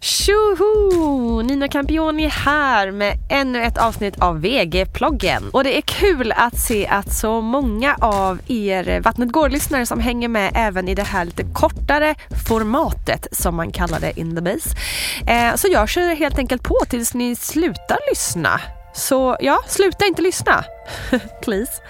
Tjoho! Nina Campioni här med ännu ett avsnitt av VG-ploggen. Och det är kul att se att så många av er Vattnet går-lyssnare som hänger med även i det här lite kortare formatet som man kallar det in the base. Eh, så jag kör helt enkelt på tills ni slutar lyssna. Så ja, sluta inte lyssna. Please.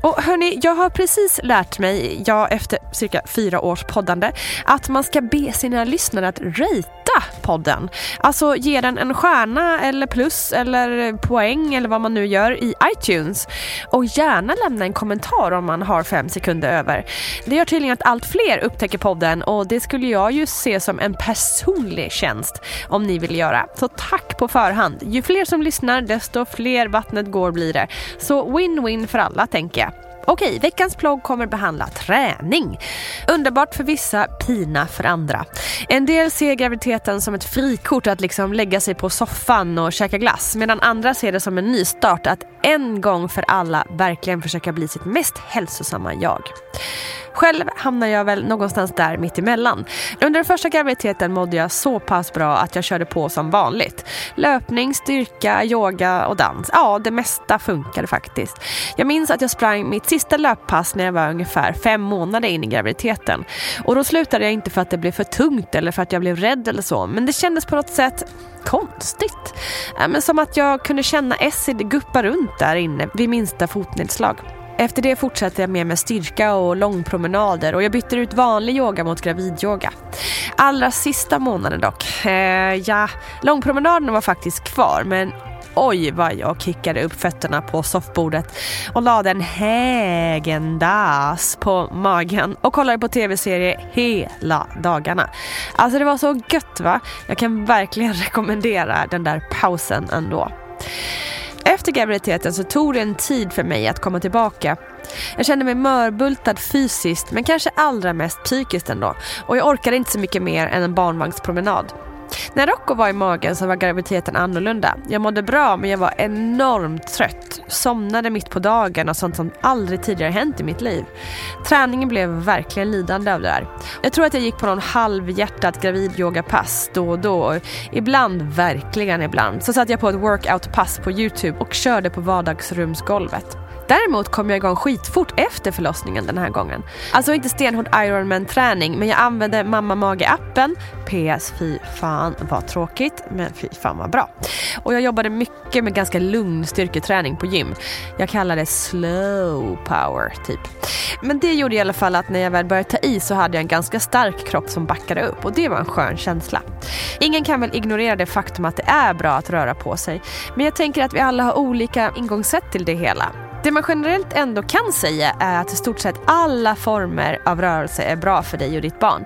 Och hörni, jag har precis lärt mig, jag efter cirka fyra års poddande, att man ska be sina lyssnare att rita podden. Alltså ge den en stjärna eller plus eller poäng eller vad man nu gör i iTunes. Och gärna lämna en kommentar om man har fem sekunder över. Det gör tydligen att allt fler upptäcker podden och det skulle jag ju se som en personlig tjänst om ni vill göra. Så tack på förhand. Ju fler som lyssnar desto fler vattnet går blir det. Så win-win för alla tänker jag. Okej, veckans plogg kommer behandla träning. Underbart för vissa, pina för andra. En del ser graviditeten som ett frikort att liksom lägga sig på soffan och käka glass medan andra ser det som en nystart att en gång för alla verkligen försöka bli sitt mest hälsosamma jag. Själv hamnar jag väl någonstans där mittemellan. Under den första graviditeten mådde jag så pass bra att jag körde på som vanligt. Löpning, styrka, yoga och dans. Ja, det mesta funkade faktiskt. Jag minns att jag sprang mitt sista löppass när jag var ungefär fem månader in i graviditeten. Och då slutade jag inte för att det blev för tungt eller för att jag blev rädd eller så. Men det kändes på något sätt konstigt. Men som att jag kunde känna Essid guppa runt där inne vid minsta fotnedslag. Efter det fortsatte jag med med styrka och långpromenader och jag bytte ut vanlig yoga mot gravidyoga. Allra sista månaden dock. Eh, ja, långpromenaderna var faktiskt kvar men oj vad jag kickade upp fötterna på soffbordet och lade en hägendas på magen och kollade på TV-serier hela dagarna. Alltså det var så gött va? Jag kan verkligen rekommendera den där pausen ändå. Efter graviditeten så tog det en tid för mig att komma tillbaka. Jag kände mig mörbultad fysiskt men kanske allra mest psykiskt ändå och jag orkade inte så mycket mer än en barnvagnspromenad. När Rocco var i magen så var graviditeten annorlunda. Jag mådde bra men jag var enormt trött. Somnade mitt på dagen och sånt som aldrig tidigare hänt i mitt liv. Träningen blev verkligen lidande av det där. Jag tror att jag gick på någon halvhjärtat gravidyogapass då och då. Ibland, verkligen ibland, så satt jag på ett workoutpass på Youtube och körde på vardagsrumsgolvet. Däremot kom jag igång skitfort efter förlossningen den här gången. Alltså inte stenhård Ironman-träning, men jag använde Mamma Mage-appen. PS, fy fan vad tråkigt, men fy fan vad bra. Och jag jobbade mycket med ganska lugn styrketräning på gym. Jag kallar det slow power, typ. Men det gjorde i alla fall att när jag väl började ta i så hade jag en ganska stark kropp som backade upp och det var en skön känsla. Ingen kan väl ignorera det faktum att det är bra att röra på sig. Men jag tänker att vi alla har olika ingångssätt till det hela. Det man generellt ändå kan säga är att i stort sett alla former av rörelse är bra för dig och ditt barn.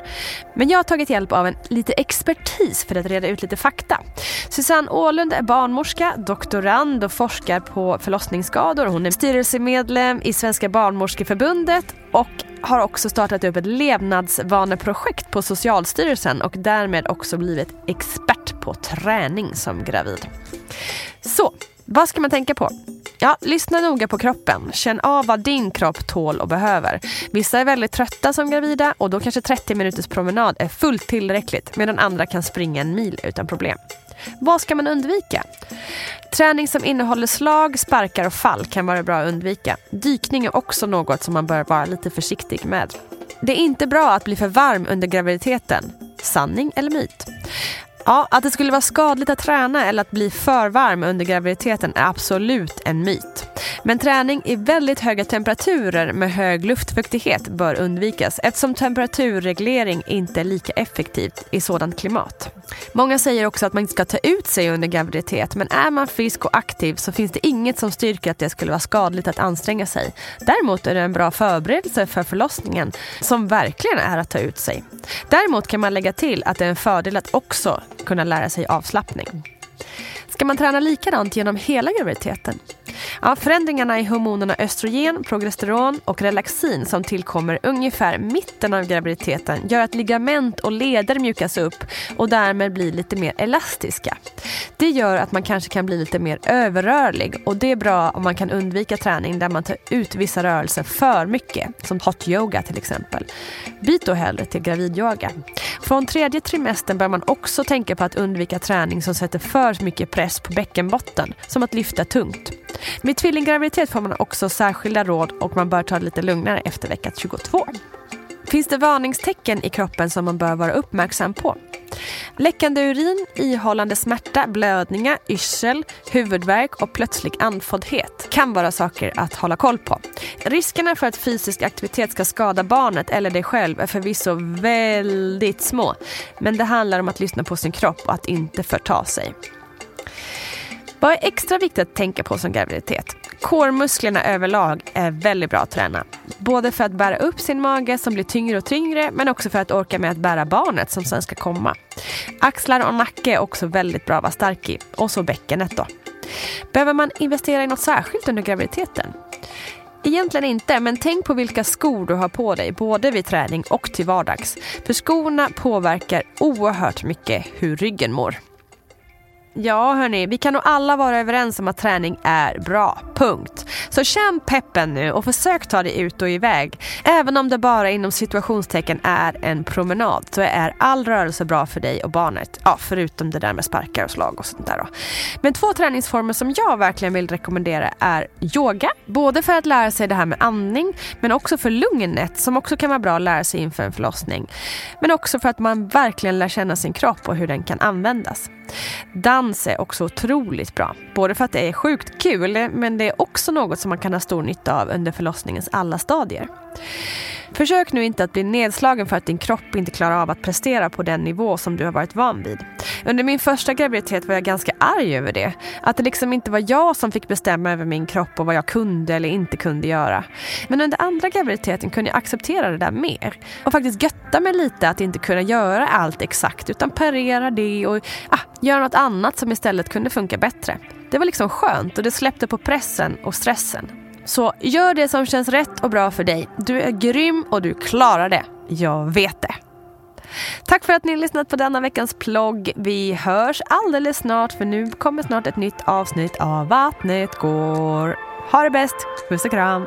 Men jag har tagit hjälp av en lite expertis för att reda ut lite fakta. Susanne Ålund är barnmorska, doktorand och forskar på förlossningsskador. Hon är styrelsemedlem i Svenska barnmorskeförbundet och har också startat upp ett levnadsvaneprojekt på Socialstyrelsen och därmed också blivit expert på träning som gravid. Så, vad ska man tänka på? Ja, lyssna noga på kroppen. Känn av vad din kropp tål och behöver. Vissa är väldigt trötta som gravida och då kanske 30 minuters promenad är fullt tillräckligt medan andra kan springa en mil utan problem. Vad ska man undvika? Träning som innehåller slag, sparkar och fall kan vara bra att undvika. Dykning är också något som man bör vara lite försiktig med. Det är inte bra att bli för varm under graviditeten. Sanning eller myt? Ja, att det skulle vara skadligt att träna eller att bli för varm under graviditeten är absolut en myt. Men träning i väldigt höga temperaturer med hög luftfuktighet bör undvikas eftersom temperaturreglering inte är lika effektivt i sådant klimat. Många säger också att man inte ska ta ut sig under graviditet men är man frisk och aktiv så finns det inget som styrker att det skulle vara skadligt att anstränga sig. Däremot är det en bra förberedelse för förlossningen som verkligen är att ta ut sig. Däremot kan man lägga till att det är en fördel att också kunna lära sig avslappning. Ska man träna likadant genom hela graviditeten? Ja, förändringarna i hormonerna östrogen, progesteron och relaxin som tillkommer ungefär mitten av graviditeten gör att ligament och leder mjukas upp och därmed blir lite mer elastiska. Det gör att man kanske kan bli lite mer överrörlig och det är bra om man kan undvika träning där man tar ut vissa rörelser för mycket, som hot yoga till exempel. Byt då hellre till gravidyoga. Från tredje trimestern bör man också tänka på att undvika träning som sätter för mycket press på bäckenbotten, som att lyfta tungt. Med tvillinggraviditet får man också särskilda råd och man bör ta det lite lugnare efter vecka 22. Finns det varningstecken i kroppen som man bör vara uppmärksam på? Läckande urin, ihållande smärta, blödningar, yrsel, huvudvärk och plötslig andfåddhet kan vara saker att hålla koll på. Riskerna för att fysisk aktivitet ska skada barnet eller dig själv är förvisso väldigt små. Men det handlar om att lyssna på sin kropp och att inte förta sig. Vad är extra viktigt att tänka på som graviditet? Kårmusklerna överlag är väldigt bra att träna. Både för att bära upp sin mage som blir tyngre och tyngre men också för att orka med att bära barnet som sen ska komma. Axlar och nacke är också väldigt bra att vara stark i. Och så bäckenet då. Behöver man investera i något särskilt under graviditeten? Egentligen inte, men tänk på vilka skor du har på dig både vid träning och till vardags. För skorna påverkar oerhört mycket hur ryggen mår. Ja hörni, vi kan nog alla vara överens om att träning är bra. Punkt. Så känn peppen nu och försök ta dig ut och iväg. Även om det bara inom situationstecken är en promenad så är all rörelse bra för dig och barnet. Ja, förutom det där med sparkar och slag och sånt där då. Men två träningsformer som jag verkligen vill rekommendera är yoga. Både för att lära sig det här med andning men också för lugnet som också kan vara bra att lära sig inför en förlossning. Men också för att man verkligen lär känna sin kropp och hur den kan användas. Dans är också otroligt bra. Både för att det är sjukt kul men det är också något som man kan ha stor nytta av under förlossningens alla stadier. Försök nu inte att bli nedslagen för att din kropp inte klarar av att prestera på den nivå som du har varit van vid. Under min första graviditet var jag ganska arg över det. Att det liksom inte var jag som fick bestämma över min kropp och vad jag kunde eller inte kunde göra. Men under andra graviditeten kunde jag acceptera det där mer. Och faktiskt götta mig lite att inte kunna göra allt exakt utan parera det och ah, göra något annat som istället kunde funka bättre. Det var liksom skönt och det släppte på pressen och stressen. Så gör det som känns rätt och bra för dig. Du är grym och du klarar det. Jag vet det. Tack för att ni har lyssnat på denna veckans plogg. Vi hörs alldeles snart för nu kommer snart ett nytt avsnitt av Vattnet går. Ha det bäst. Puss och kram.